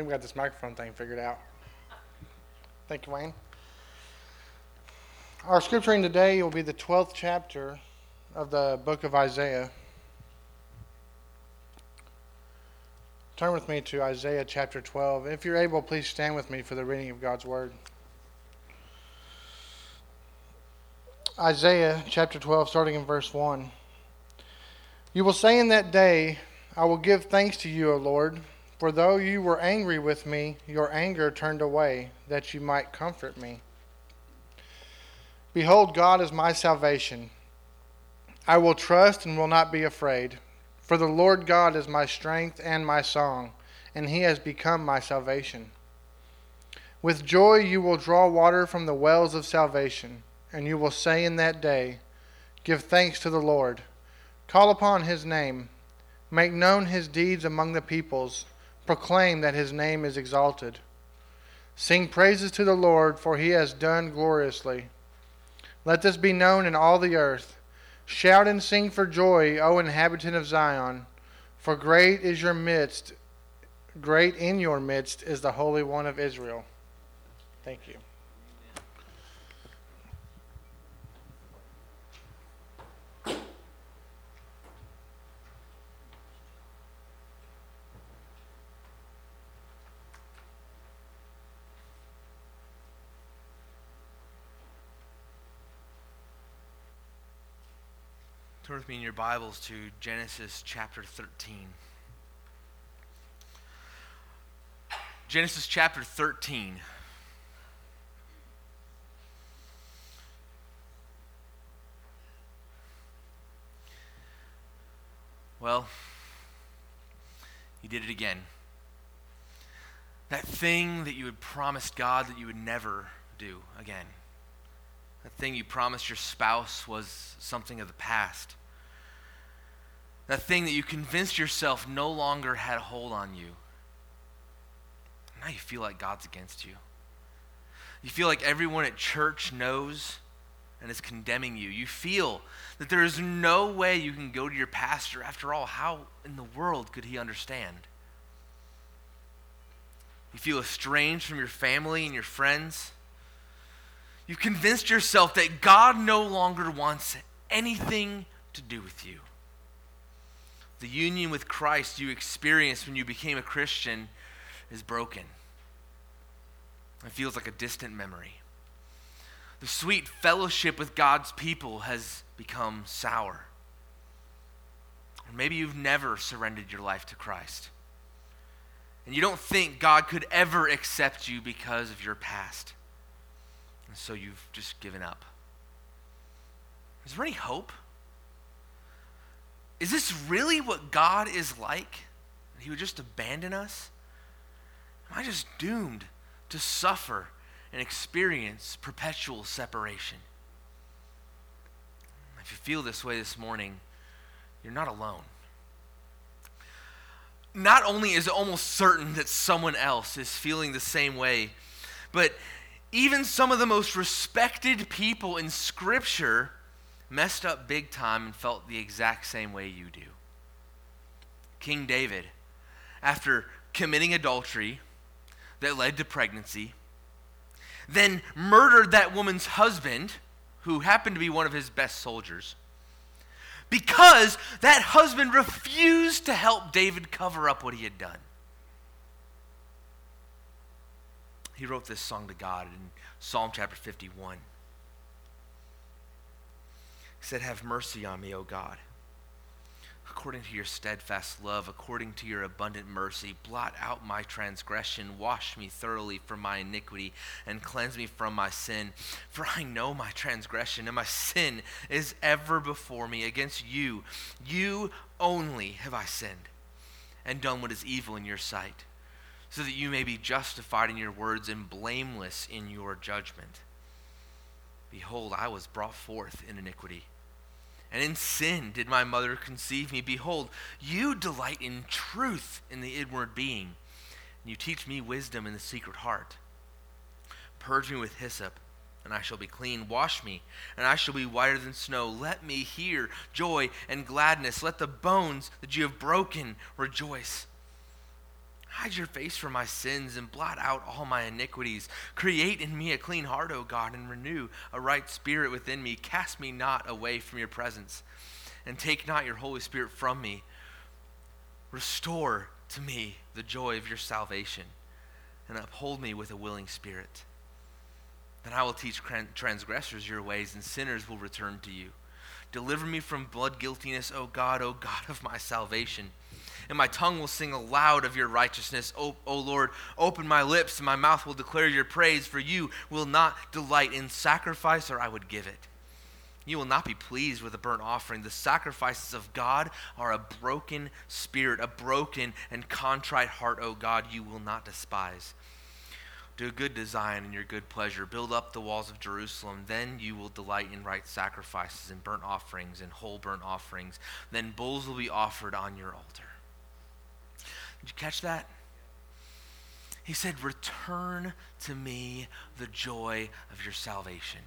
think we got this microphone thing figured out. Thank you, Wayne. Our scripture reading today will be the 12th chapter of the book of Isaiah. Turn with me to Isaiah chapter 12. If you're able, please stand with me for the reading of God's word. Isaiah chapter 12, starting in verse 1. You will say in that day, I will give thanks to you, O Lord, for though you were angry with me, your anger turned away, that you might comfort me. Behold, God is my salvation. I will trust and will not be afraid. For the Lord God is my strength and my song, and he has become my salvation. With joy you will draw water from the wells of salvation, and you will say in that day, Give thanks to the Lord. Call upon his name. Make known his deeds among the peoples. Proclaim that his name is exalted. Sing praises to the Lord, for he has done gloriously. Let this be known in all the earth. Shout and sing for joy, O inhabitant of Zion, for great is your midst, great in your midst is the Holy One of Israel. Thank you. Turn with me in your Bibles to Genesis chapter 13. Genesis chapter 13. Well, you did it again. That thing that you had promised God that you would never do again. That thing you promised your spouse was something of the past. That thing that you convinced yourself no longer had a hold on you. Now you feel like God's against you. You feel like everyone at church knows and is condemning you. You feel that there is no way you can go to your pastor. After all, how in the world could he understand? You feel estranged from your family and your friends. You've convinced yourself that God no longer wants anything to do with you. The union with Christ you experienced when you became a Christian is broken. It feels like a distant memory. The sweet fellowship with God's people has become sour. Maybe you've never surrendered your life to Christ. And you don't think God could ever accept you because of your past. And so you've just given up. Is there any hope? Is this really what God is like? He would just abandon us? Am I just doomed to suffer and experience perpetual separation? If you feel this way this morning, you're not alone. Not only is it almost certain that someone else is feeling the same way, but even some of the most respected people in Scripture messed up big time and felt the exact same way you do. King David, after committing adultery that led to pregnancy, then murdered that woman's husband, who happened to be one of his best soldiers, because that husband refused to help David cover up what he had done. he wrote this song to God in Psalm chapter 51. He said, Have mercy on me, O God. According to your steadfast love, according to your abundant mercy, blot out my transgression, wash me thoroughly from my iniquity, and cleanse me from my sin. For I know my transgression, and my sin is ever before me. Against you, you only have I sinned, and done what is evil in your sight so that you may be justified in your words and blameless in your judgment. Behold, I was brought forth in iniquity, and in sin did my mother conceive me. Behold, you delight in truth in the inward being, and you teach me wisdom in the secret heart. Purge me with hyssop, and I shall be clean. Wash me, and I shall be whiter than snow. Let me hear joy and gladness. Let the bones that you have broken rejoice. Hide your face from my sins and blot out all my iniquities. Create in me a clean heart, O God, and renew a right spirit within me. Cast me not away from your presence, and take not your Holy Spirit from me. Restore to me the joy of your salvation, and uphold me with a willing spirit. Then I will teach transgressors your ways, and sinners will return to you. Deliver me from blood guiltiness, O God, O God of my salvation and my tongue will sing aloud of your righteousness. O, o Lord, open my lips, and my mouth will declare your praise, for you will not delight in sacrifice, or I would give it. You will not be pleased with a burnt offering. The sacrifices of God are a broken spirit, a broken and contrite heart, O God, you will not despise. Do a good design in your good pleasure. Build up the walls of Jerusalem. Then you will delight in right sacrifices and burnt offerings and whole burnt offerings. Then bulls will be offered on your altar. Did you catch that? He said, Return to me the joy of your salvation.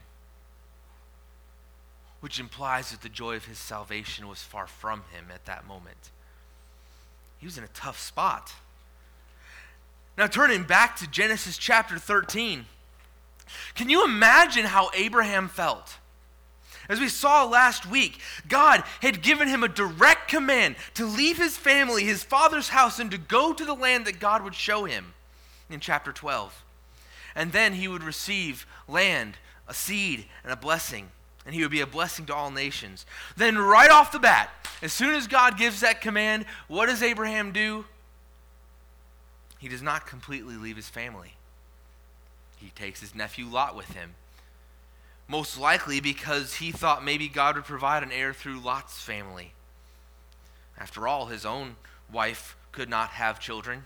Which implies that the joy of his salvation was far from him at that moment. He was in a tough spot. Now, turning back to Genesis chapter 13, can you imagine how Abraham felt? As we saw last week, God had given him a direct command to leave his family, his father's house, and to go to the land that God would show him in chapter 12. And then he would receive land, a seed, and a blessing. And he would be a blessing to all nations. Then, right off the bat, as soon as God gives that command, what does Abraham do? He does not completely leave his family. He takes his nephew Lot with him most likely because he thought maybe God would provide an heir through Lot's family. After all, his own wife could not have children.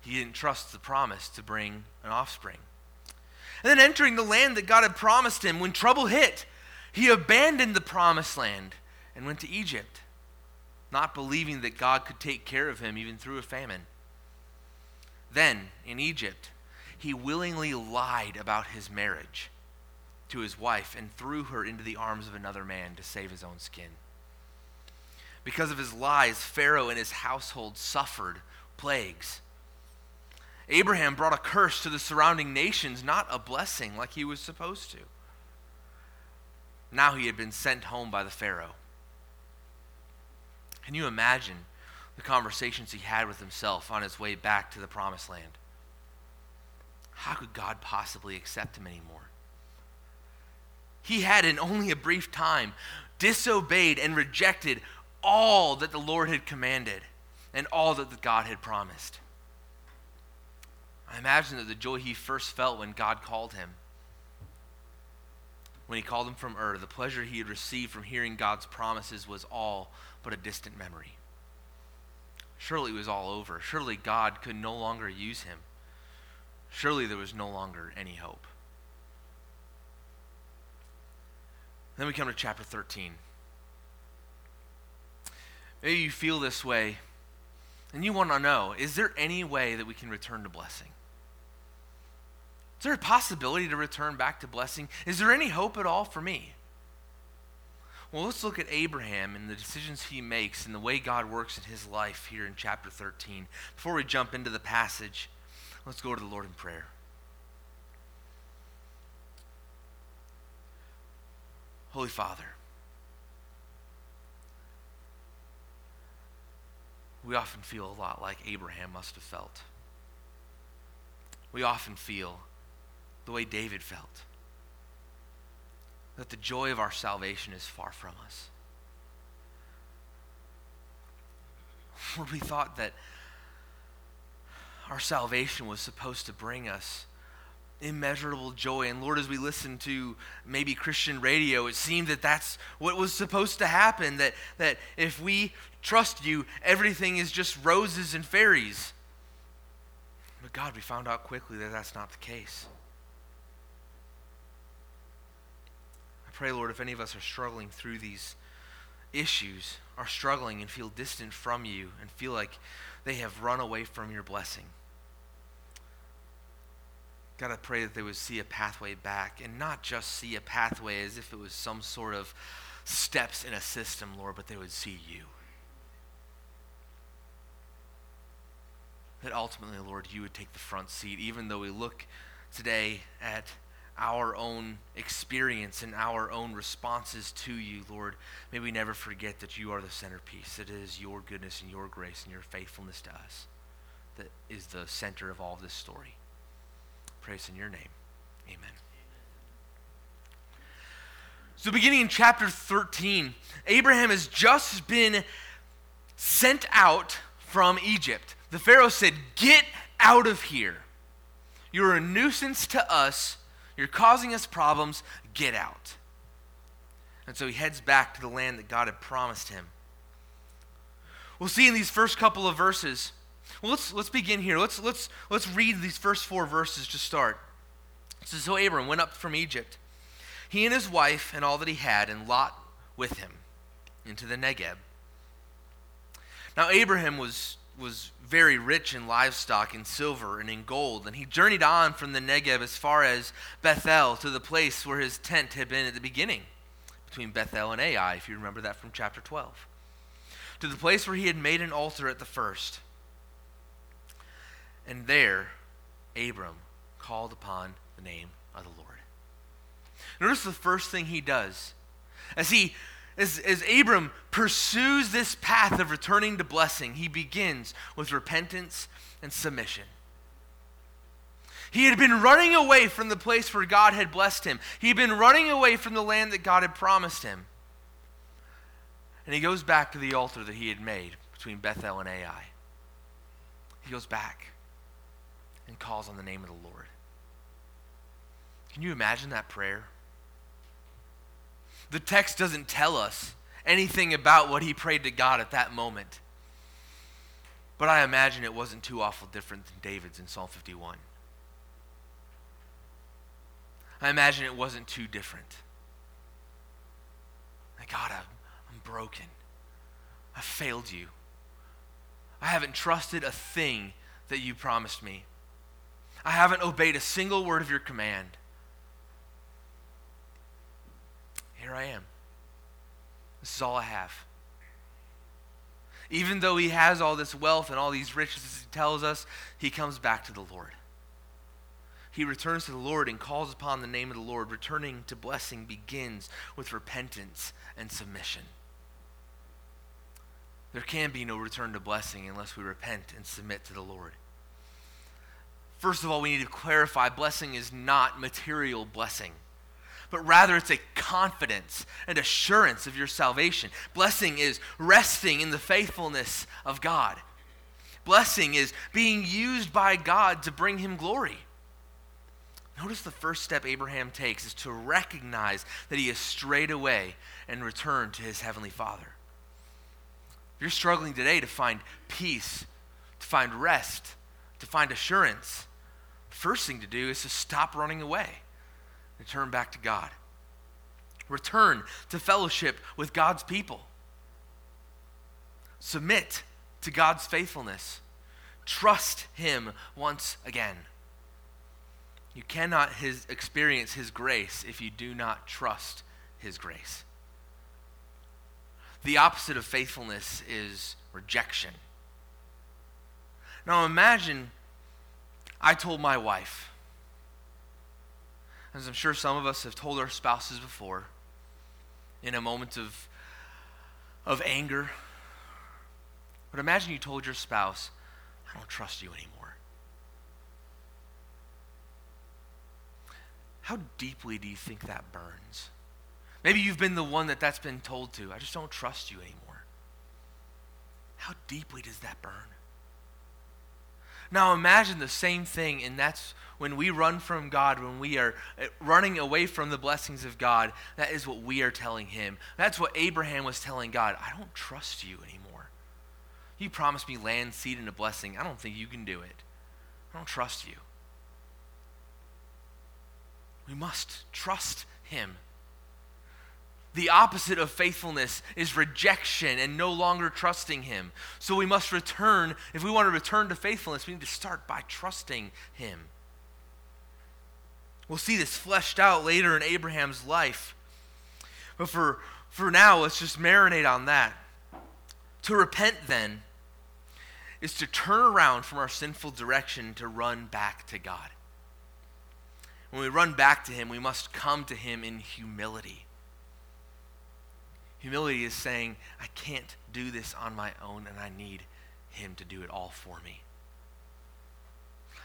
He didn't trust the promise to bring an offspring. And then entering the land that God had promised him, when trouble hit, he abandoned the promised land and went to Egypt, not believing that God could take care of him even through a famine. Then, in Egypt, he willingly lied about his marriage to his wife and threw her into the arms of another man to save his own skin. Because of his lies, Pharaoh and his household suffered plagues. Abraham brought a curse to the surrounding nations, not a blessing like he was supposed to. Now he had been sent home by the Pharaoh. Can you imagine the conversations he had with himself on his way back to the promised land? How could God possibly accept him anymore? He had, in only a brief time, disobeyed and rejected all that the Lord had commanded and all that God had promised. I imagine that the joy he first felt when God called him, when he called him from Ur, the pleasure he had received from hearing God's promises was all but a distant memory. Surely it was all over. Surely God could no longer use him. Surely there was no longer any hope. Then we come to chapter 13. Maybe you feel this way and you want to know is there any way that we can return to blessing? Is there a possibility to return back to blessing? Is there any hope at all for me? Well, let's look at Abraham and the decisions he makes and the way God works in his life here in chapter 13. Before we jump into the passage, Let's go to the Lord in prayer. Holy Father, we often feel a lot like Abraham must have felt. We often feel the way David felt that the joy of our salvation is far from us. Lord, we thought that our salvation was supposed to bring us immeasurable joy. And Lord, as we listen to maybe Christian radio, it seemed that that's what was supposed to happen that, that if we trust you, everything is just roses and fairies. But God, we found out quickly that that's not the case. I pray, Lord, if any of us are struggling through these issues, are struggling and feel distant from you and feel like they have run away from your blessing. God, I pray that they would see a pathway back and not just see a pathway as if it was some sort of steps in a system, Lord, but they would see you. that ultimately, Lord, you would take the front seat, even though we look today at our own experience and our own responses to you, Lord. May we never forget that you are the centerpiece. It is your goodness and your grace and your faithfulness to us that is the center of all this story. Praise in your name. Amen. So, beginning in chapter 13, Abraham has just been sent out from Egypt. The Pharaoh said, Get out of here. You're a nuisance to us. You're causing us problems. Get out. And so he heads back to the land that God had promised him. We'll see in these first couple of verses. Well, let's, let's begin here. Let's, let's, let's read these first four verses to start. So, so Abram went up from Egypt, he and his wife and all that he had, and Lot with him, into the Negeb. Now, Abraham was, was very rich in livestock, in silver, and in gold. And he journeyed on from the Negev as far as Bethel to the place where his tent had been at the beginning, between Bethel and Ai, if you remember that from chapter 12. To the place where he had made an altar at the first. And there, Abram called upon the name of the Lord. Notice the first thing he does. As he as, as Abram pursues this path of returning to blessing, he begins with repentance and submission. He had been running away from the place where God had blessed him. He had been running away from the land that God had promised him. And he goes back to the altar that he had made between Bethel and Ai. He goes back and calls on the name of the Lord. Can you imagine that prayer? The text doesn't tell us anything about what he prayed to God at that moment. But I imagine it wasn't too awful different than David's in Psalm 51. I imagine it wasn't too different. Like, God, I'm, I'm broken. I failed you. I haven't trusted a thing that you promised me. I haven't obeyed a single word of your command. Here I am. This is all I have. Even though he has all this wealth and all these riches, he tells us, he comes back to the Lord. He returns to the Lord and calls upon the name of the Lord. Returning to blessing begins with repentance and submission. There can be no return to blessing unless we repent and submit to the Lord. First of all, we need to clarify blessing is not material blessing but rather it's a confidence and assurance of your salvation. Blessing is resting in the faithfulness of God. Blessing is being used by God to bring him glory. Notice the first step Abraham takes is to recognize that he has strayed away and returned to his heavenly Father. If you're struggling today to find peace, to find rest, to find assurance, the first thing to do is to stop running away Return back to God. Return to fellowship with God's people. Submit to God's faithfulness. Trust Him once again. You cannot his, experience His grace if you do not trust His grace. The opposite of faithfulness is rejection. Now imagine I told my wife, as I'm sure some of us have told our spouses before, in a moment of, of anger. But imagine you told your spouse, I don't trust you anymore. How deeply do you think that burns? Maybe you've been the one that that's been told to. I just don't trust you anymore. How deeply does that burn? Now imagine the same thing, and that's when we run from God, when we are uh, running away from the blessings of God, that is what we are telling Him. That's what Abraham was telling God. I don't trust you anymore. You promised me land, seed, and a blessing. I don't think you can do it. I don't trust you. We must trust Him. The opposite of faithfulness is rejection and no longer trusting Him. So we must return, if we want to return to faithfulness, we need to start by trusting Him. We'll see this fleshed out later in Abraham's life. But for, for now, let's just marinate on that. To repent, then, is to turn around from our sinful direction to run back to God. When we run back to Him, we must come to Him in humility. Humility is saying, I can't do this on my own, and I need Him to do it all for me.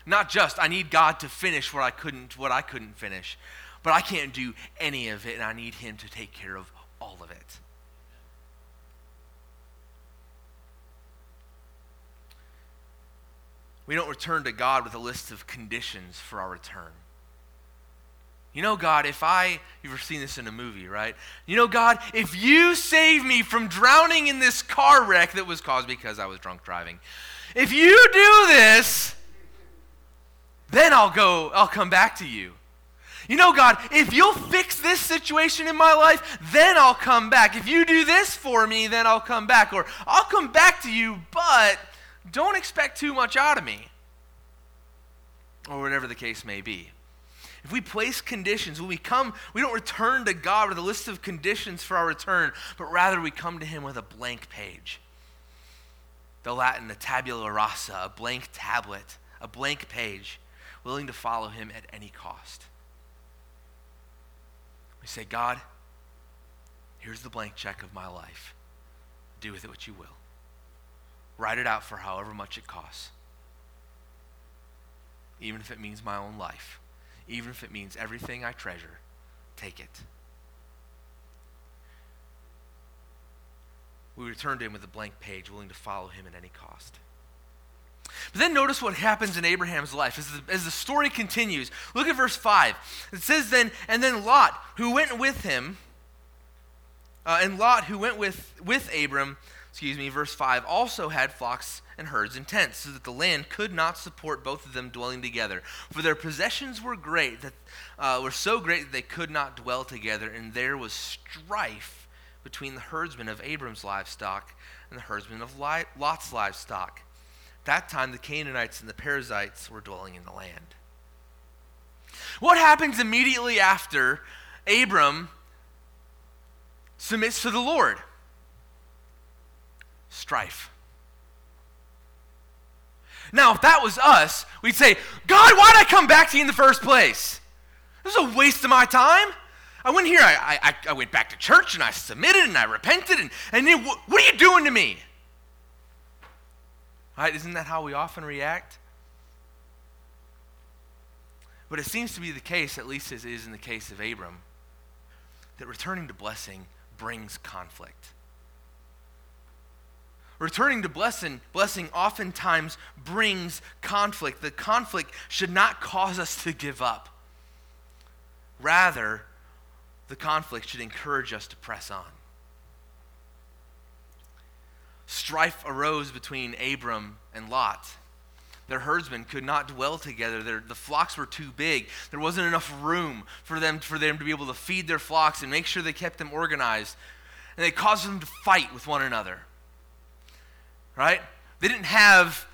Not just I need God to finish what I couldn't what I couldn't finish, but I can't do any of it, and I need Him to take care of all of it. We don't return to God with a list of conditions for our return. You know, God, if I, you've ever seen this in a movie, right? You know, God, if you save me from drowning in this car wreck that was caused because I was drunk driving, if you do this, then I'll go, I'll come back to you. You know, God, if you'll fix this situation in my life, then I'll come back. If you do this for me, then I'll come back. Or I'll come back to you, but don't expect too much out of me. Or whatever the case may be. If we place conditions, when we come, we don't return to God with a list of conditions for our return, but rather we come to Him with a blank page. The Latin, the tabula rasa, a blank tablet, a blank page, willing to follow Him at any cost. We say, God, here's the blank check of my life. Do with it what you will. Write it out for however much it costs. Even if it means my own life. Even if it means everything I treasure. Take it. We return to him with a blank page, willing to follow him at any cost. But then notice what happens in Abraham's life as the, as the story continues. Look at verse 5. It says then, and then Lot, who went with him, uh, and Lot, who went with, with Abram, excuse me, verse 5, also had flocks and herds and tents, so that the land could not support both of them dwelling together. For their possessions were great, that uh, were so great that they could not dwell together, and there was strife between the herdsmen of Abram's livestock and the herdsmen of Lot's livestock. At That time the Canaanites and the Perizzites were dwelling in the land. What happens immediately after Abram submits to the Lord? Strife. Now, if that was us, we'd say, God, why'd I come back to you in the first place? This is a waste of my time. I went here, I, I, I went back to church and I submitted and I repented, and, and then what, are you doing to me? Right? Isn't that how we often react? But it seems to be the case, at least as it is in the case of Abram, that returning to blessing brings conflict. Returning to blessing, blessing oftentimes brings conflict. The conflict should not cause us to give up. Rather, the conflict should encourage us to press on strife arose between Abram and Lot. Their herdsmen could not dwell together. Their, the flocks were too big. There wasn't enough room for them, for them to be able to feed their flocks and make sure they kept them organized. And they caused them to fight with one another. Right? They didn't have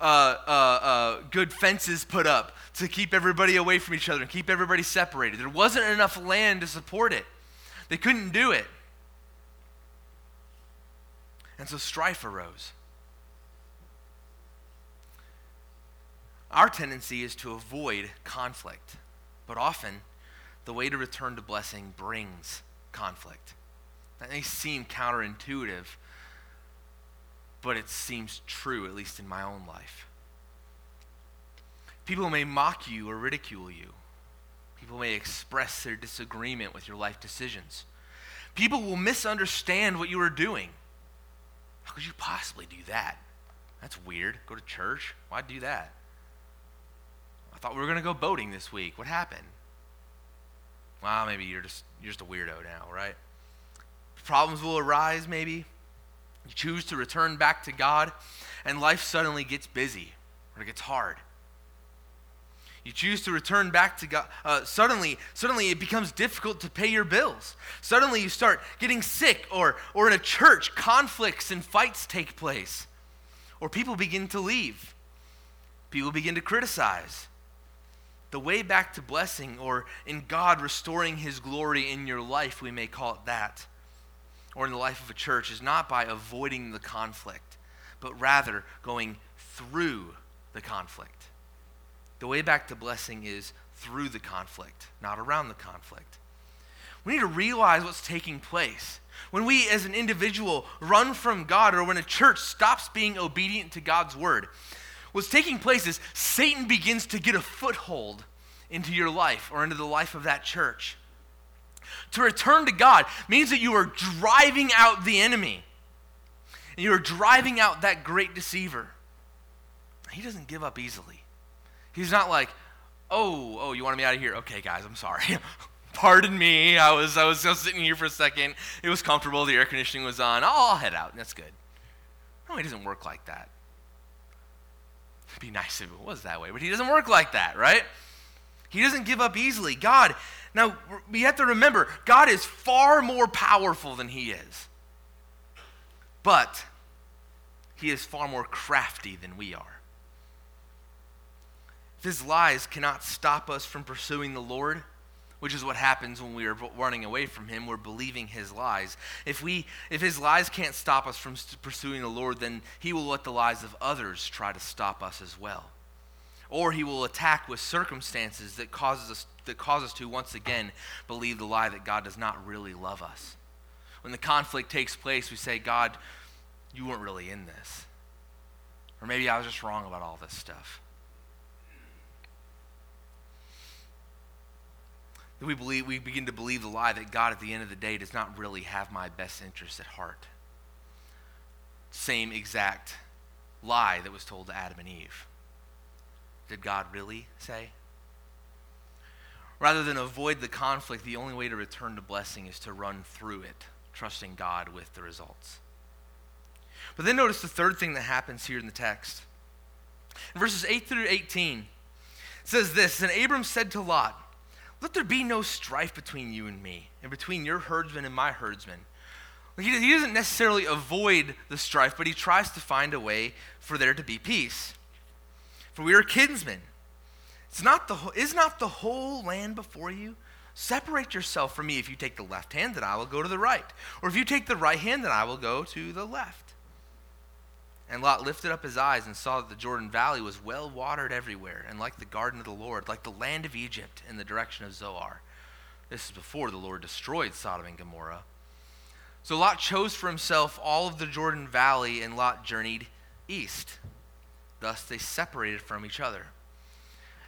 uh, uh, uh, good fences put up to keep everybody away from each other and keep everybody separated. There wasn't enough land to support it. They couldn't do it. And so strife arose. Our tendency is to avoid conflict, but often the way to return to blessing brings conflict. That may seem counterintuitive, but it seems true, at least in my own life. People may mock you or ridicule you. People may express their disagreement with your life decisions. People will misunderstand what you are doing. How could you possibly do that? That's weird. Go to church? Why do that? I thought we were going to go boating this week. What happened? Well, maybe you're just you're just a weirdo now, right? Problems will arise maybe. You choose to return back to God and life suddenly gets busy or it gets hard you choose to return back to God, uh, suddenly, suddenly it becomes difficult to pay your bills. Suddenly you start getting sick, or, or in a church, conflicts and fights take place, or people begin to leave. People begin to criticize. The way back to blessing, or in God restoring His glory in your life, we may call it that, or in the life of a church, is not by avoiding the conflict, but rather going through the conflict. The way back to blessing is through the conflict, not around the conflict. We need to realize what's taking place. When we, as an individual, run from God, or when a church stops being obedient to God's word, what's taking place is Satan begins to get a foothold into your life or into the life of that church. To return to God means that you are driving out the enemy. And you are driving out that great deceiver. He doesn't give up easily. He's not like, oh, oh, you wanted me out of here? Okay, guys, I'm sorry. Pardon me. I was, I was just sitting here for a second. It was comfortable. The air conditioning was on. Oh, I'll head out. That's good. No, he doesn't work like that. It'd be nice if it was that way, but he doesn't work like that, right? He doesn't give up easily. God, now we have to remember, God is far more powerful than he is. But he is far more crafty than we are. His lies cannot stop us from pursuing the Lord, which is what happens when we are running away from him we're believing his lies if we if his lies can't stop us from pursuing the lord then he will let the lies of others try to stop us as well or he will attack with circumstances that causes us that cause us to once again believe the lie that god does not really love us when the conflict takes place we say god you weren't really in this or maybe i was just wrong about all this stuff we believe we begin to believe the lie that God at the end of the day does not really have my best interest at heart. Same exact lie that was told to Adam and Eve. Did God really say? Rather than avoid the conflict, the only way to return to blessing is to run through it, trusting God with the results. But then notice the third thing that happens here in the text. In verses 8 through 18, it says this And Abram said to Lot, let there be no strife between you and me, and between your herdsmen and my herdsmen. He, he doesn't necessarily avoid the strife, but he tries to find a way for there to be peace. For we are kinsmen. It's not the, is not the whole land before you? Separate yourself from me. If you take the left hand, then I will go to the right. Or if you take the right hand, then I will go to the left. And Lot lifted up his eyes and saw that the Jordan Valley was well watered everywhere, and like the garden of the Lord, like the land of Egypt in the direction of Zoar. This is before the Lord destroyed Sodom and Gomorrah. So Lot chose for himself all of the Jordan Valley, and Lot journeyed east. Thus they separated from each other.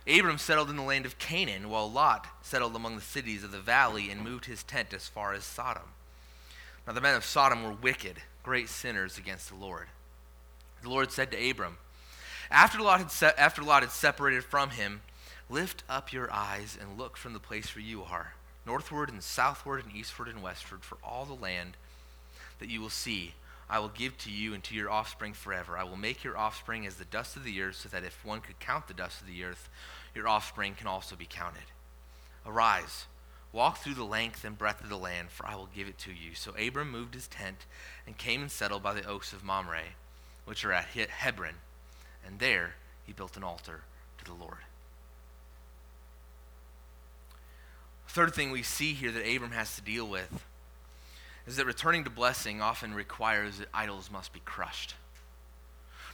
Abram settled in the land of Canaan, while Lot settled among the cities of the valley and moved his tent as far as Sodom. Now the men of Sodom were wicked, great sinners against the Lord. The Lord said to Abram, after Lot, had se- after Lot had separated from him, lift up your eyes and look from the place where you are, northward and southward and eastward and westward, for all the land that you will see. I will give to you and to your offspring forever. I will make your offspring as the dust of the earth, so that if one could count the dust of the earth, your offspring can also be counted. Arise, walk through the length and breadth of the land, for I will give it to you. So Abram moved his tent and came and settled by the oaks of Mamre which are at Hebron, and there he built an altar to the Lord. Third thing we see here that Abram has to deal with is that returning to blessing often requires that idols must be crushed.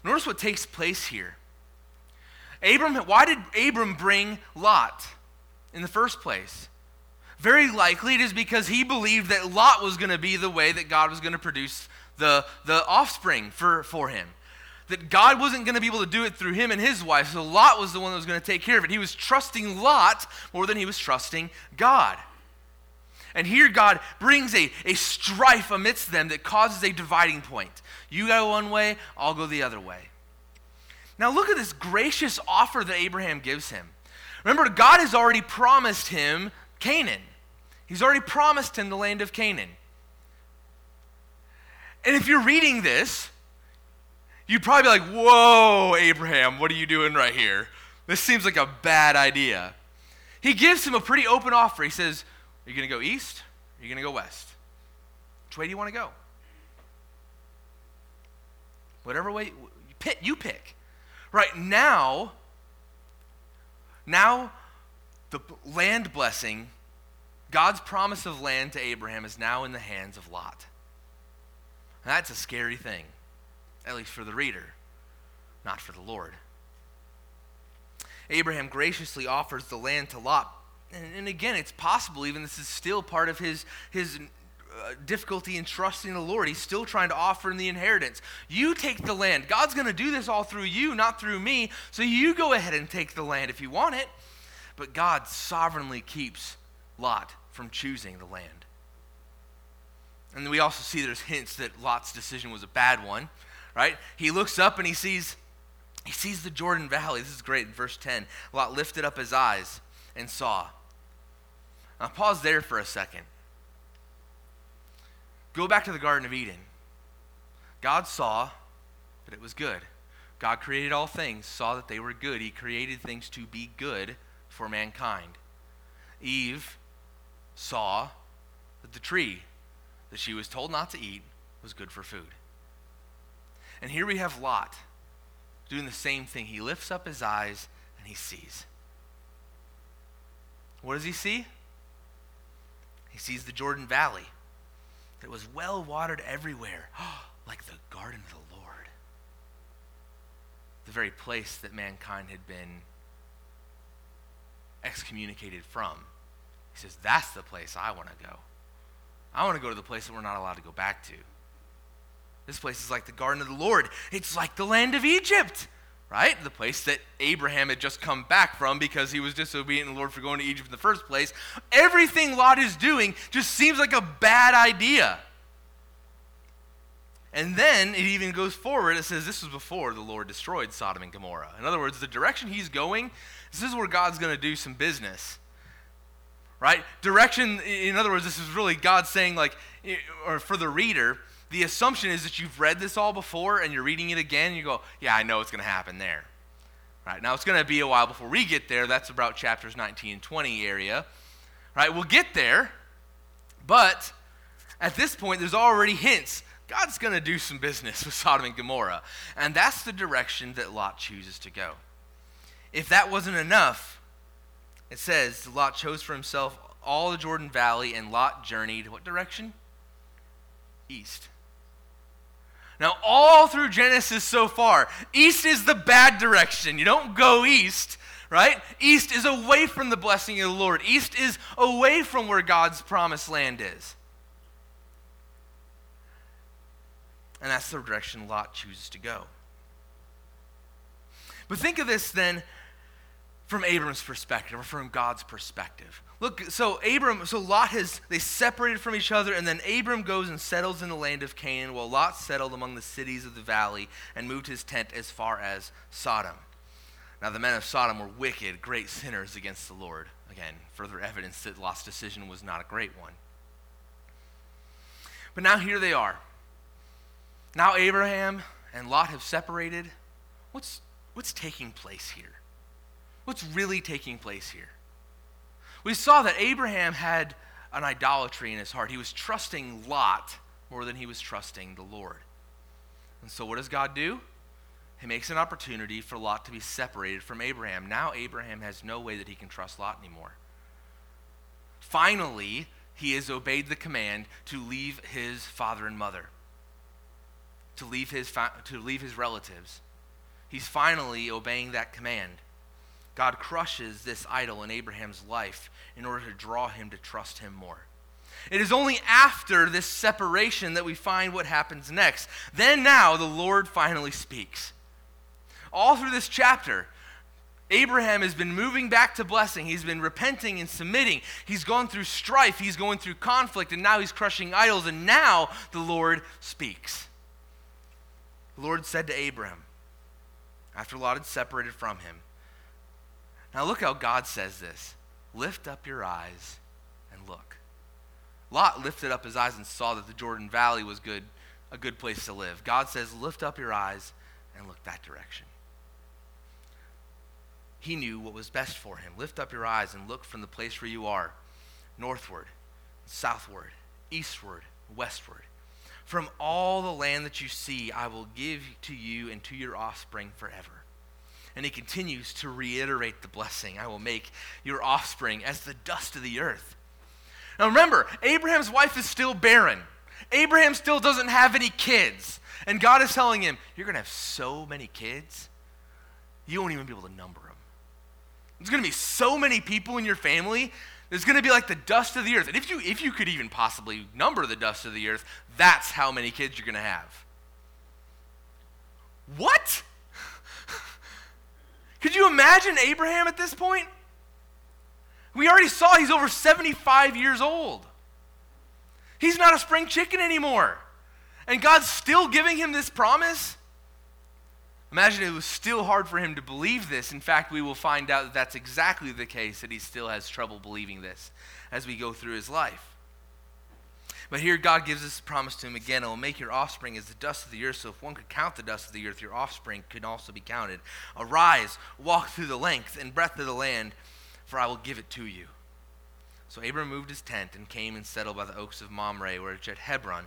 Notice what takes place here. Abram, why did Abram bring Lot in the first place? Very likely it is because he believed that Lot was going to be the way that God was going to produce the, the offspring for, for him. That God wasn't going to be able to do it through him and his wife, so Lot was the one that was going to take care of it. He was trusting Lot more than he was trusting God. And here God brings a, a strife amidst them that causes a dividing point. You go one way, I'll go the other way. Now look at this gracious offer that Abraham gives him. Remember, God has already promised him Canaan. He's already promised him the land of Canaan. And if you're reading this, you'd probably be like, Whoa, Abraham, what are you doing right here? This seems like a bad idea. He gives him a pretty open offer. He says, Are you going to go east? Or are you going to go west? Which way do you want to go? Whatever way, pick. You pick. Right now, now the land blessing, God's promise of land to Abraham is now in the hands of Lot. That's a scary thing, at least for the reader. not for the Lord. Abraham graciously offers the land to Lot. And, and again, it's possible even this is still part of his, his uh, difficulty in trusting the Lord. He's still trying to offer him the inheritance. You take the land. God's going to do this all through you, not through me. So you go ahead and take the land if you want it. But God sovereignly keeps Lot from choosing the land. And we also see there's hints that Lot's decision was a bad one, right? He looks up and he sees he sees the Jordan Valley. This is great in verse 10. Lot lifted up his eyes and saw. Now pause there for a second. Go back to the Garden of Eden. God saw that it was good. God created all things, saw that they were good. He created things to be good for mankind. Eve saw that the tree that she was told not to eat was good for food. And here we have Lot doing the same thing. He lifts up his eyes and he sees. What does he see? He sees the Jordan Valley that was well watered everywhere, like the garden of the Lord. The very place that mankind had been excommunicated from. He says, That's the place I want to go. I want to go to the place that we're not allowed to go back to. This place is like the garden of the Lord. It's like the land of Egypt, right? The place that Abraham had just come back from because he was disobedient to the Lord for going to Egypt in the first place. Everything Lot is doing just seems like a bad idea. And then it even goes forward. It says this was before the Lord destroyed Sodom and Gomorrah. In other words, the direction he's going, this is where God's going to do some business right? Direction, in other words, this is really God saying, like, or for the reader, the assumption is that you've read this all before and you're reading it again, and you go, yeah, I know it's going to happen there. Right, now it's going to be a while before we get there. That's about chapters 19 and 20 area. Right, we'll get there, but at this point, there's already hints. God's going to do some business with Sodom and Gomorrah. And that's the direction that Lot chooses to go. If that wasn't enough, it says Lot chose for himself all the Jordan Valley, and Lot journeyed what direction? East. Now, all through Genesis so far, east is the bad direction. You don't go east, right? East is away from the blessing of the Lord, east is away from where God's promised land is. And that's the direction Lot chooses to go. But think of this then from Abram's perspective or from God's perspective. Look, so Abram, so Lot has, they separated from each other, and then Abram goes and settles in the land of Canaan, while Lot settled among the cities of the valley and moved his tent as far as Sodom. Now, the men of Sodom were wicked, great sinners against the Lord. Again, further evidence that Lot's decision was not a great one. But now here they are. Now Abraham and Lot have separated. What's, what's taking place here? What's really taking place here? We saw that Abraham had an idolatry in his heart. He was trusting Lot more than he was trusting the Lord. And so, what does God do? He makes an opportunity for Lot to be separated from Abraham. Now, Abraham has no way that he can trust Lot anymore. Finally, he has obeyed the command to leave his father and mother, to leave his, fa- to leave his relatives. He's finally obeying that command. God crushes this idol in Abraham's life in order to draw him to trust him more. It is only after this separation that we find what happens next. Then, now, the Lord finally speaks. All through this chapter, Abraham has been moving back to blessing. He's been repenting and submitting. He's gone through strife. He's going through conflict, and now he's crushing idols. And now the Lord speaks. The Lord said to Abraham, after Lot had separated from him, now look how God says this lift up your eyes and look. Lot lifted up his eyes and saw that the Jordan Valley was good, a good place to live. God says, lift up your eyes and look that direction. He knew what was best for him. Lift up your eyes and look from the place where you are, northward, southward, eastward, westward. From all the land that you see, I will give to you and to your offspring forever. And he continues to reiterate the blessing I will make your offspring as the dust of the earth. Now remember, Abraham's wife is still barren. Abraham still doesn't have any kids. And God is telling him, You're going to have so many kids. you won't even be able to number them. There's going to be so many people in your family. There's going to be like the dust of the earth. And if you, if you could even possibly number the dust of the earth, that's how many kids you're going to have. What? Could you imagine Abraham at this point? We already saw he's over 75 years old. He's not a spring chicken anymore. And God's still giving him this promise. Imagine it was still hard for him to believe this. In fact, we will find out that that's exactly the case, that he still has trouble believing this as we go through his life. But here God gives this promise to him again I will make your offspring as the dust of the earth. So if one could count the dust of the earth, your offspring could also be counted. Arise, walk through the length and breadth of the land, for I will give it to you. So Abram moved his tent and came and settled by the oaks of Mamre, where it's at Hebron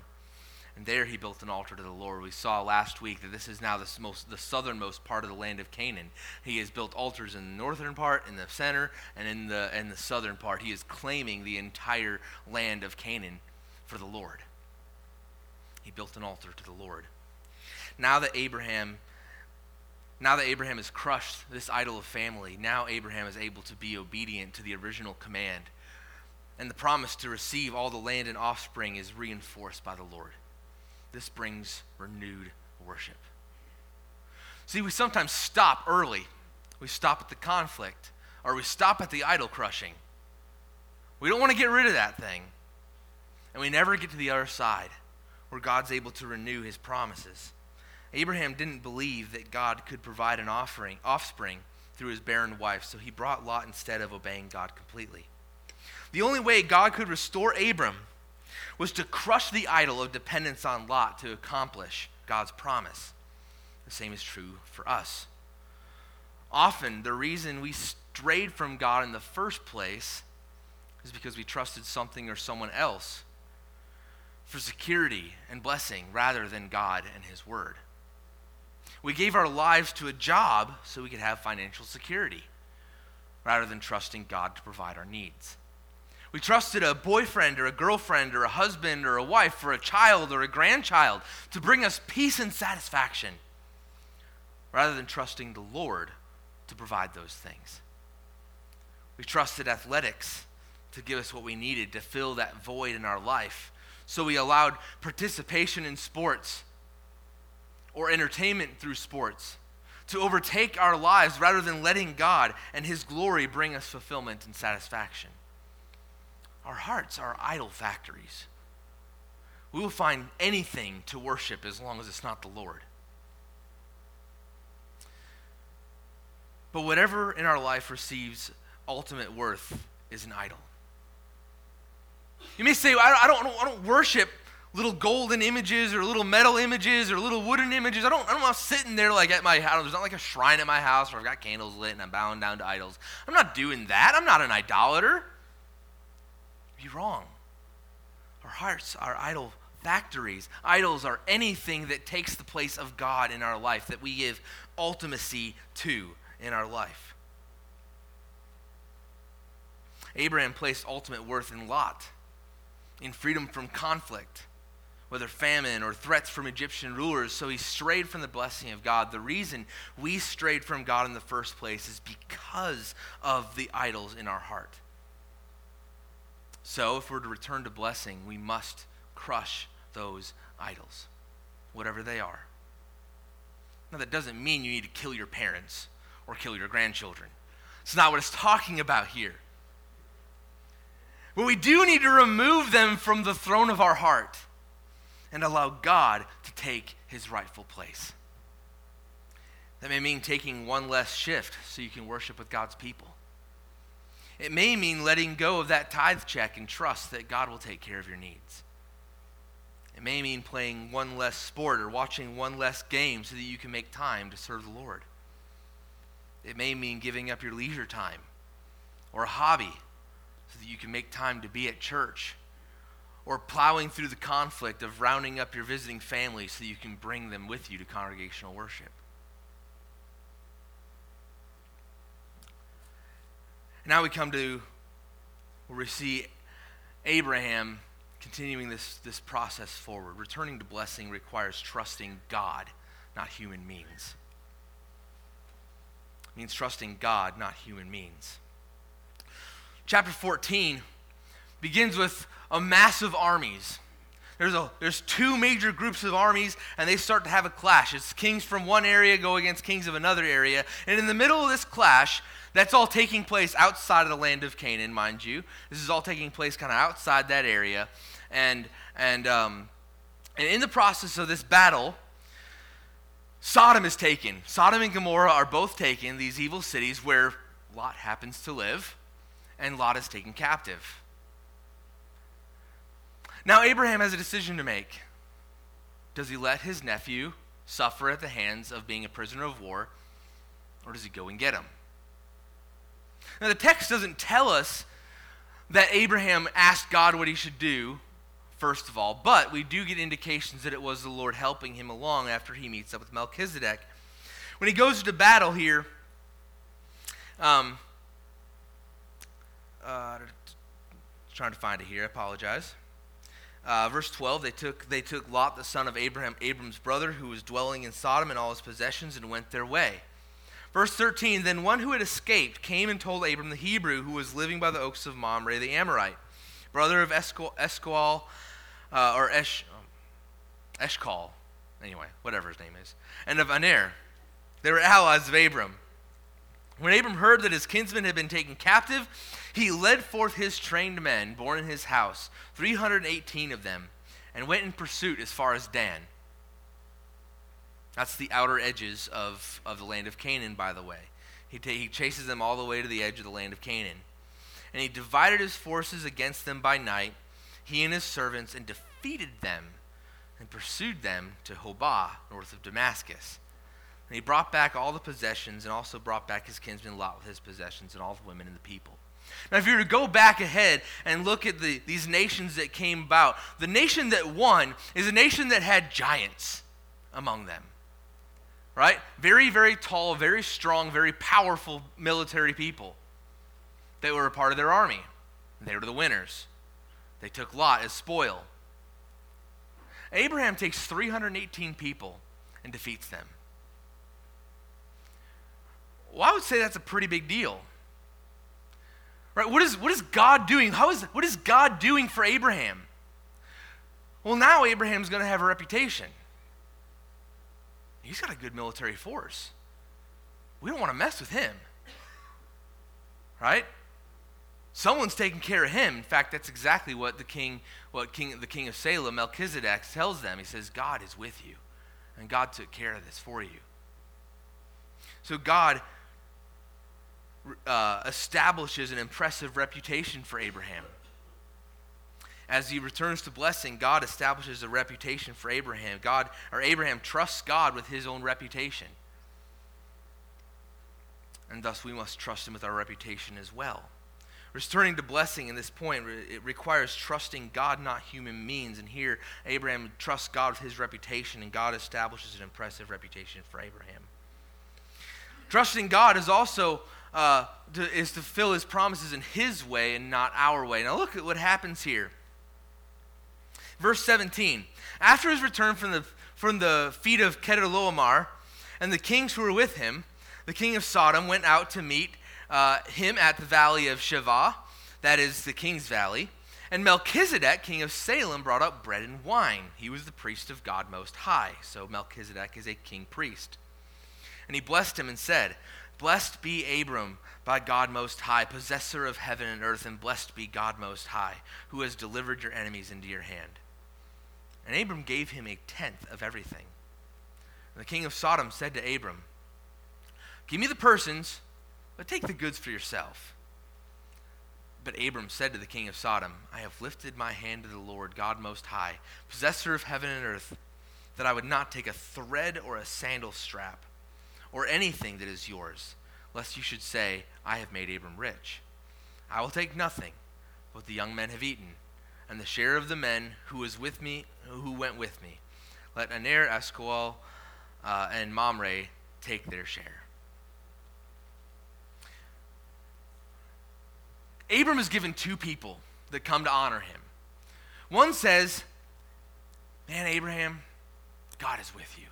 and there he built an altar to the Lord. We saw last week that this is now the, most, the southernmost part of the land of Canaan. He has built altars in the northern part, in the center, and in the, in the southern part. He is claiming the entire land of Canaan for the Lord. He built an altar to the Lord. Now that Abraham now that Abraham has crushed this idol of family, now Abraham is able to be obedient to the original command. And the promise to receive all the land and offspring is reinforced by the Lord this brings renewed worship. See, we sometimes stop early. We stop at the conflict, or we stop at the idol crushing. We don't want to get rid of that thing. And we never get to the other side where God's able to renew his promises. Abraham didn't believe that God could provide an offering, offspring through his barren wife, so he brought Lot instead of obeying God completely. The only way God could restore Abram was to crush the idol of dependence on Lot to accomplish God's promise. The same is true for us. Often, the reason we strayed from God in the first place is because we trusted something or someone else for security and blessing rather than God and His Word. We gave our lives to a job so we could have financial security rather than trusting God to provide our needs. We trusted a boyfriend or a girlfriend or a husband or a wife or a child or a grandchild to bring us peace and satisfaction rather than trusting the Lord to provide those things. We trusted athletics to give us what we needed to fill that void in our life. So we allowed participation in sports or entertainment through sports to overtake our lives rather than letting God and His glory bring us fulfillment and satisfaction. Our hearts are idol factories. We will find anything to worship as long as it's not the Lord. But whatever in our life receives ultimate worth is an idol. You may say, I don't, I don't, I don't worship little golden images or little metal images or little wooden images. I don't, I don't want sitting there like at my house. There's not like a shrine at my house where I've got candles lit and I'm bowing down to idols. I'm not doing that. I'm not an idolater be wrong. Our hearts are idol factories. Idols are anything that takes the place of God in our life, that we give ultimacy to in our life. Abraham placed ultimate worth in Lot, in freedom from conflict, whether famine or threats from Egyptian rulers. So he strayed from the blessing of God. The reason we strayed from God in the first place is because of the idols in our heart. So, if we're to return to blessing, we must crush those idols, whatever they are. Now, that doesn't mean you need to kill your parents or kill your grandchildren. It's not what it's talking about here. But we do need to remove them from the throne of our heart and allow God to take his rightful place. That may mean taking one less shift so you can worship with God's people. It may mean letting go of that tithe check and trust that God will take care of your needs. It may mean playing one less sport or watching one less game so that you can make time to serve the Lord. It may mean giving up your leisure time or a hobby that you can make time to be at church or plowing through the conflict of rounding up your visiting family so you can bring them with you to congregational worship. Now we come to where we see Abraham continuing this, this process forward. Returning to blessing requires trusting God, not human means. means trusting God, not human means. Chapter 14 begins with a massive armies. There's, a, there's two major groups of armies, and they start to have a clash. It's kings from one area go against kings of another area. And in the middle of this clash, that's all taking place outside of the land of Canaan, mind you. This is all taking place kind of outside that area. And, and, um, and in the process of this battle, Sodom is taken. Sodom and Gomorrah are both taken, these evil cities where Lot happens to live, and Lot is taken captive. Now, Abraham has a decision to make. Does he let his nephew suffer at the hands of being a prisoner of war, or does he go and get him? Now, the text doesn't tell us that Abraham asked God what he should do, first of all, but we do get indications that it was the Lord helping him along after he meets up with Melchizedek. When he goes to battle here, um, uh, trying to find it here, I apologize. Uh, verse 12, they took, they took Lot, the son of Abraham, Abram's brother, who was dwelling in Sodom and all his possessions, and went their way. Verse 13, then one who had escaped came and told Abram the Hebrew, who was living by the oaks of Mamre the Amorite, brother of Esqual, uh, or Esh, um, Eshcol, anyway, whatever his name is, and of Aner. They were allies of Abram. When Abram heard that his kinsman had been taken captive, he led forth his trained men born in his house, 318 of them, and went in pursuit as far as Dan. That's the outer edges of, of the land of Canaan, by the way. He, he chases them all the way to the edge of the land of Canaan. And he divided his forces against them by night, he and his servants, and defeated them and pursued them to Hobah, north of Damascus. And he brought back all the possessions and also brought back his kinsman Lot with his possessions and all the women and the people. Now, if you were to go back ahead and look at the, these nations that came about, the nation that won is a nation that had giants among them. Right? Very, very tall, very strong, very powerful military people They were a part of their army. They were the winners. They took Lot as spoil. Abraham takes 318 people and defeats them. Well, I would say that's a pretty big deal. Right? What is, what is God doing? How is, what is God doing for Abraham? Well, now Abraham's going to have a reputation. He's got a good military force. We don't want to mess with him. Right? Someone's taking care of him. In fact, that's exactly what the king, what king, the king of Salem, Melchizedek, tells them. He says, God is with you. And God took care of this for you. So God uh, establishes an impressive reputation for Abraham. As he returns to blessing, God establishes a reputation for Abraham. God or Abraham trusts God with his own reputation. And thus we must trust him with our reputation as well. Returning to blessing in this point, it requires trusting God, not human means. And here, Abraham trusts God with his reputation, and God establishes an impressive reputation for Abraham. Trusting God is also uh, to, is to fill his promises in his way and not our way. Now look at what happens here. Verse 17. After his return from the, from the feet of Chedorlaomer and the kings who were with him, the king of Sodom went out to meet uh, him at the valley of Shaveh, that is the king's valley. And Melchizedek, king of Salem, brought up bread and wine. He was the priest of God Most High. So Melchizedek is a king priest. And he blessed him and said, Blessed be Abram by God Most High, possessor of heaven and earth, and blessed be God Most High, who has delivered your enemies into your hand. And Abram gave him a tenth of everything. And the king of Sodom said to Abram, Give me the persons, but take the goods for yourself. But Abram said to the king of Sodom, I have lifted my hand to the Lord, God Most High, possessor of heaven and earth, that I would not take a thread or a sandal strap or anything that is yours, lest you should say, I have made Abram rich. I will take nothing, but the young men have eaten, and the share of the men who was with me, who went with me. Let Aner, Esqual, uh, and Mamre take their share. Abram is given two people that come to honor him. One says, Man, Abraham, God is with you.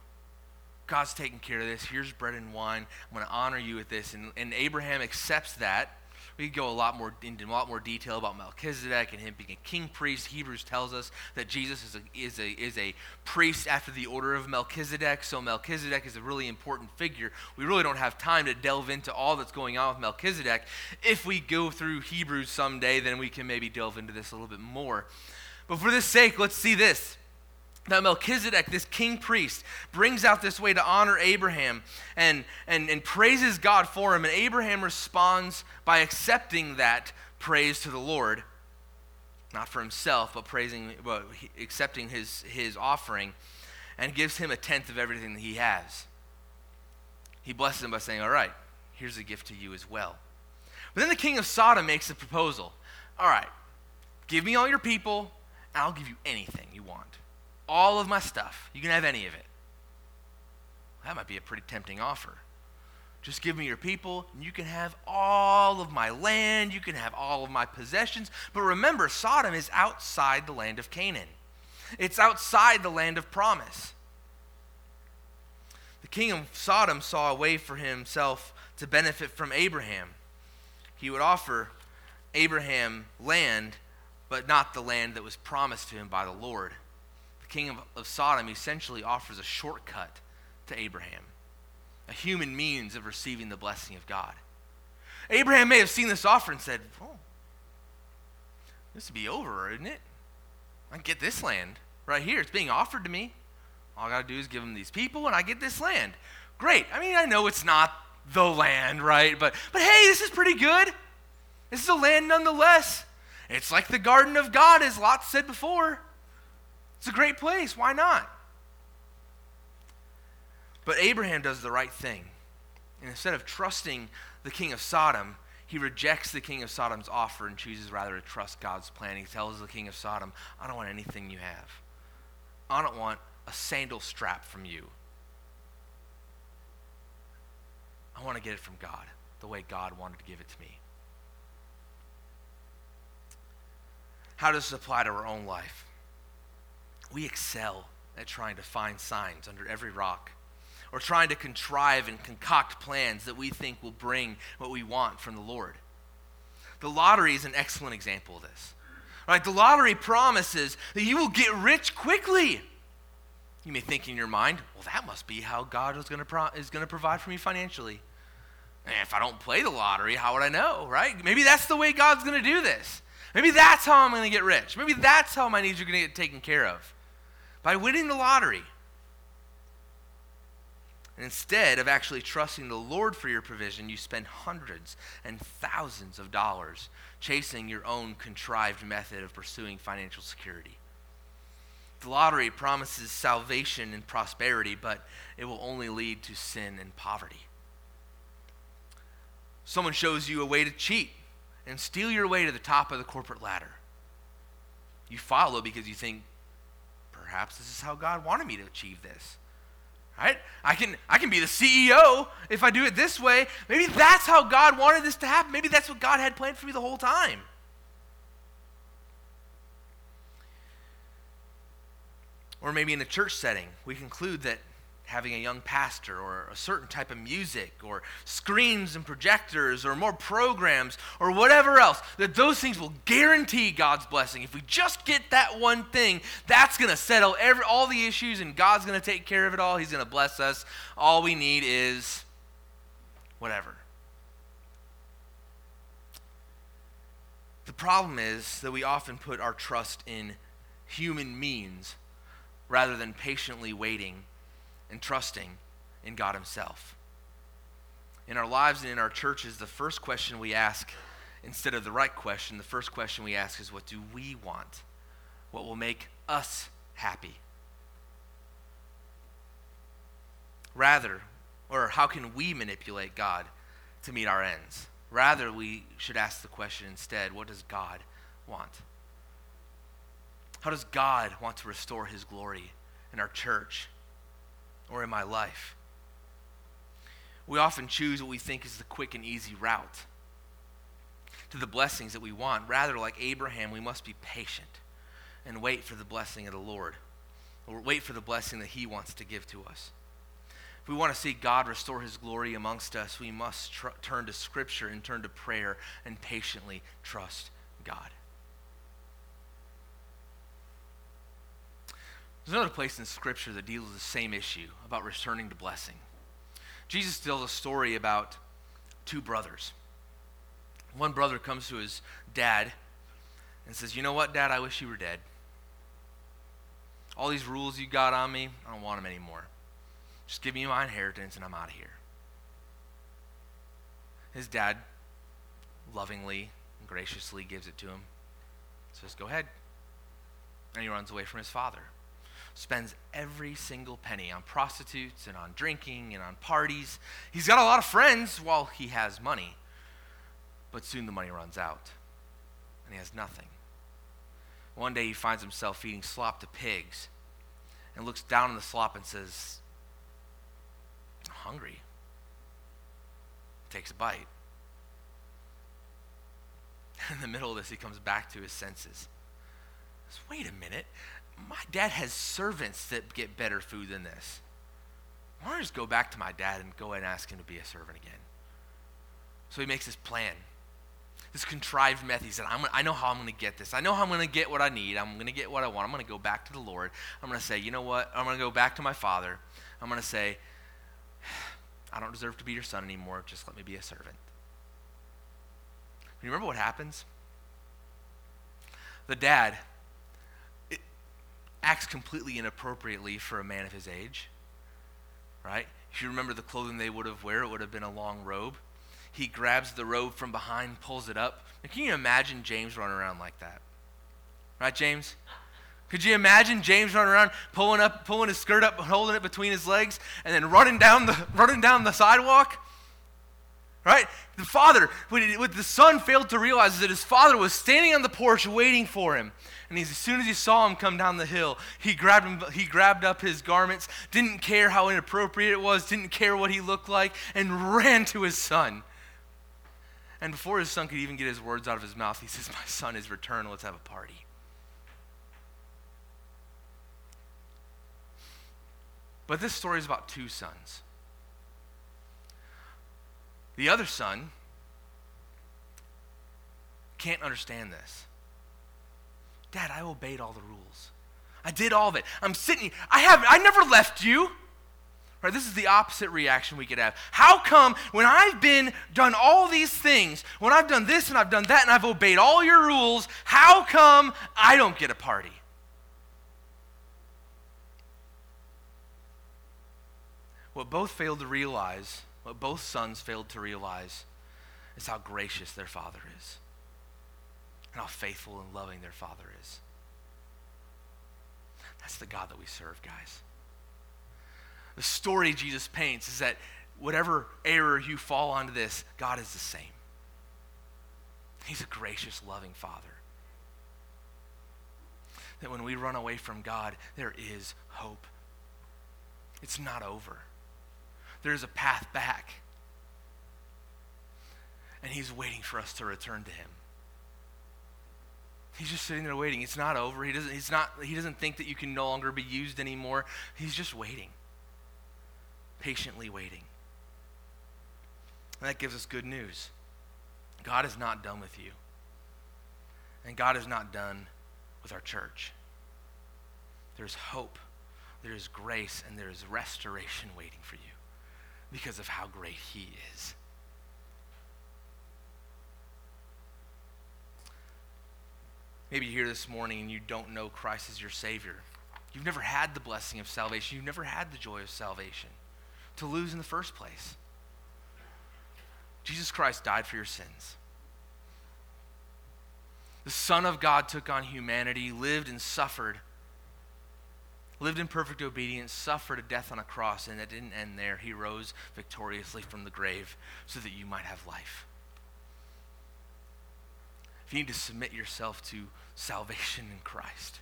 God's taking care of this. Here's bread and wine. I'm going to honor you with this. And, and Abraham accepts that. We could go a lot more into a lot more detail about Melchizedek and him being a king priest. Hebrews tells us that Jesus is a, is a, is a priest after the order of Melchizedek. So Melchizedek is a really important figure. We really don't have time to delve into all that's going on with Melchizedek. If we go through Hebrews someday, then we can maybe delve into this a little bit more. But for this sake, let's see this that Melchizedek, this king priest, brings out this way to honor Abraham and, and, and praises God for him. And Abraham responds by accepting that praise to the Lord, not for himself, but praising, but accepting his, his offering, and gives him a tenth of everything that he has. He blesses him by saying, All right, here's a gift to you as well. But then the king of Sodom makes a proposal. All right, give me all your people, and I'll give you anything you want all of my stuff. You can have any of it. That might be a pretty tempting offer. Just give me your people, and you can have all of my land, you can have all of my possessions. But remember, Sodom is outside the land of Canaan, it's outside the land of promise. The king of Sodom saw a way for himself to benefit from Abraham. He would offer Abraham land, but not the land that was promised to him by the Lord king of, of Sodom essentially offers a shortcut to Abraham, a human means of receiving the blessing of God. Abraham may have seen this offer and said, Oh, this would be over, isn't it? I get this land right here. It's being offered to me. All I got to do is give them these people, and I get this land. Great. I mean, I know it's not the land, right? But, but hey, this is pretty good. This is a land nonetheless. It's like the garden of God, as Lot said before. It's a great place. Why not? But Abraham does the right thing. And instead of trusting the king of Sodom, he rejects the king of Sodom's offer and chooses rather to trust God's plan. He tells the king of Sodom, I don't want anything you have. I don't want a sandal strap from you. I want to get it from God, the way God wanted to give it to me. How does this apply to our own life? We excel at trying to find signs under every rock or trying to contrive and concoct plans that we think will bring what we want from the Lord. The lottery is an excellent example of this. Right? The lottery promises that you will get rich quickly. You may think in your mind, well, that must be how God is going to, pro- is going to provide for me financially. And if I don't play the lottery, how would I know, right? Maybe that's the way God's going to do this. Maybe that's how I'm going to get rich. Maybe that's how my needs are going to get taken care of by winning the lottery. And instead of actually trusting the Lord for your provision, you spend hundreds and thousands of dollars chasing your own contrived method of pursuing financial security. The lottery promises salvation and prosperity, but it will only lead to sin and poverty. Someone shows you a way to cheat and steal your way to the top of the corporate ladder. You follow because you think perhaps this is how God wanted me to achieve this. Right? I can, I can be the CEO if I do it this way. Maybe that's how God wanted this to happen. Maybe that's what God had planned for me the whole time. Or maybe in a church setting, we conclude that having a young pastor or a certain type of music or screens and projectors or more programs or whatever else, that those things will guarantee God's blessing. If we just get that one thing, that's going to settle every, all the issues and God's going to take care of it all. He's going to bless us. All we need is whatever. The problem is that we often put our trust in human means rather than patiently waiting and trusting in God Himself. In our lives and in our churches, the first question we ask, instead of the right question, the first question we ask is what do we want? What will make us happy? Rather, or how can we manipulate God to meet our ends? Rather, we should ask the question instead what does God want? How does God want to restore His glory in our church, or in my life. We often choose what we think is the quick and easy route to the blessings that we want. Rather, like Abraham, we must be patient and wait for the blessing of the Lord, or wait for the blessing that He wants to give to us. If we want to see God restore his glory amongst us, we must tr- turn to Scripture and turn to prayer and patiently trust God. There's another place in Scripture that deals with the same issue about returning to blessing. Jesus tells a story about two brothers. One brother comes to his dad and says, You know what, Dad? I wish you were dead. All these rules you got on me, I don't want them anymore. Just give me my inheritance and I'm out of here. His dad lovingly and graciously gives it to him. Says, Go ahead. And he runs away from his father. Spends every single penny on prostitutes and on drinking and on parties. He's got a lot of friends while he has money. But soon the money runs out and he has nothing. One day he finds himself feeding slop to pigs and looks down on the slop and says, I'm hungry. Takes a bite. In the middle of this, he comes back to his senses. Says, Wait a minute. My dad has servants that get better food than this. Why don't I just go back to my dad and go and ask him to be a servant again? So he makes his plan this contrived method. He said, i know how I'm going to get this. I know how I'm going to get what I need. I'm going to get what I want. I'm going to go back to the Lord. I'm going to say, you know what? I'm going to go back to my father. I'm going to say, I don't deserve to be your son anymore. Just let me be a servant. You remember what happens? The dad acts completely inappropriately for a man of his age, right? If you remember the clothing they would have wear, it would have been a long robe he grabs the robe from behind, pulls it up. Now, can you imagine James running around like that? Right, James? Could you imagine James running around, pulling up, pulling his skirt up, and holding it between his legs, and then running down the running down the sidewalk? Right? The father, what the son failed to realize is that his father was standing on the porch waiting for him. And as soon as he saw him come down the hill, he grabbed, him, he grabbed up his garments, didn't care how inappropriate it was, didn't care what he looked like, and ran to his son. And before his son could even get his words out of his mouth, he says, My son is returned. Let's have a party. But this story is about two sons. The other son can't understand this. Dad, I obeyed all the rules. I did all of it. I'm sitting here. I have I never left you. Right, this is the opposite reaction we could have. How come when I've been done all these things, when I've done this and I've done that and I've obeyed all your rules, how come I don't get a party? What both failed to realize, what both sons failed to realize, is how gracious their father is and how faithful and loving their father is. That's the God that we serve, guys the story Jesus paints is that whatever error you fall onto this, God is the same. He's a gracious, loving Father. That when we run away from God, there is hope. It's not over. There's a path back. And He's waiting for us to return to Him. He's just sitting there waiting. It's not over. He doesn't, he's not, he doesn't think that you can no longer be used anymore. He's just waiting patiently waiting. And that gives us good news. God is not done with you. And God is not done with our church. There's hope, there is grace, and there is restoration waiting for you because of how great He is. Maybe you're here this morning and you don't know Christ as your Savior. You've never had the blessing of salvation. You've never had the joy of salvation to lose in the first place. Jesus Christ died for your sins. The Son of God took on humanity, lived and suffered, lived in perfect obedience, suffered a death on a cross, and it didn't end there. He rose victoriously from the grave so that you might have life. If you need to submit yourself to salvation in Christ,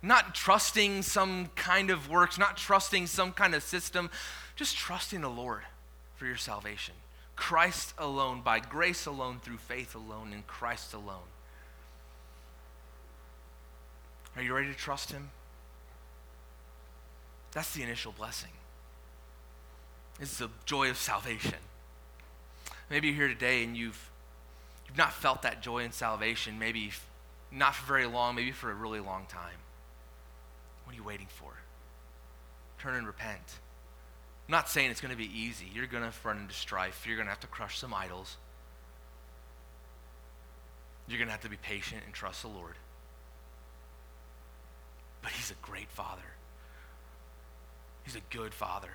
not trusting some kind of works, not trusting some kind of system, just trusting the Lord for your salvation. Christ alone, by grace alone, through faith alone, in Christ alone. Are you ready to trust Him? That's the initial blessing. It's the joy of salvation. Maybe you're here today and you've, you've not felt that joy in salvation, maybe not for very long, maybe for a really long time. What are you waiting for? Turn and repent. I'm not saying it's going to be easy. You're going to run into strife. You're going to have to crush some idols. You're going to have to be patient and trust the Lord. But He's a great Father. He's a good Father,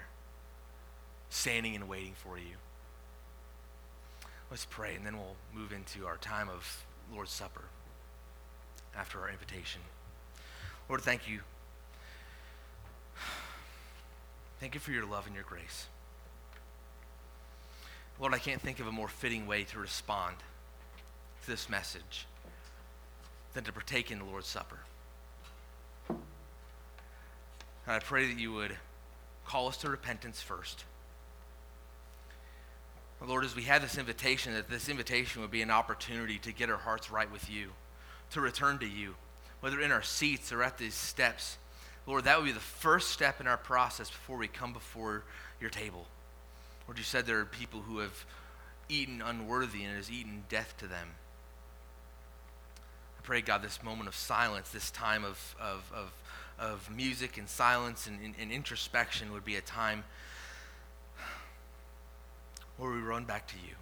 standing and waiting for you. Let's pray, and then we'll move into our time of Lord's Supper after our invitation. Lord, thank you. Thank you for your love and your grace. Lord, I can't think of a more fitting way to respond to this message than to partake in the Lord's Supper. And I pray that you would call us to repentance first. Lord, as we have this invitation, that this invitation would be an opportunity to get our hearts right with you, to return to you, whether in our seats or at these steps. Lord, that would be the first step in our process before we come before your table. Lord, you said there are people who have eaten unworthy and it has eaten death to them. I pray, God, this moment of silence, this time of, of, of, of music and silence and, and, and introspection would be a time where we run back to you.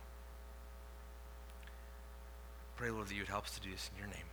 Pray, Lord, that you would help us to do this in your name.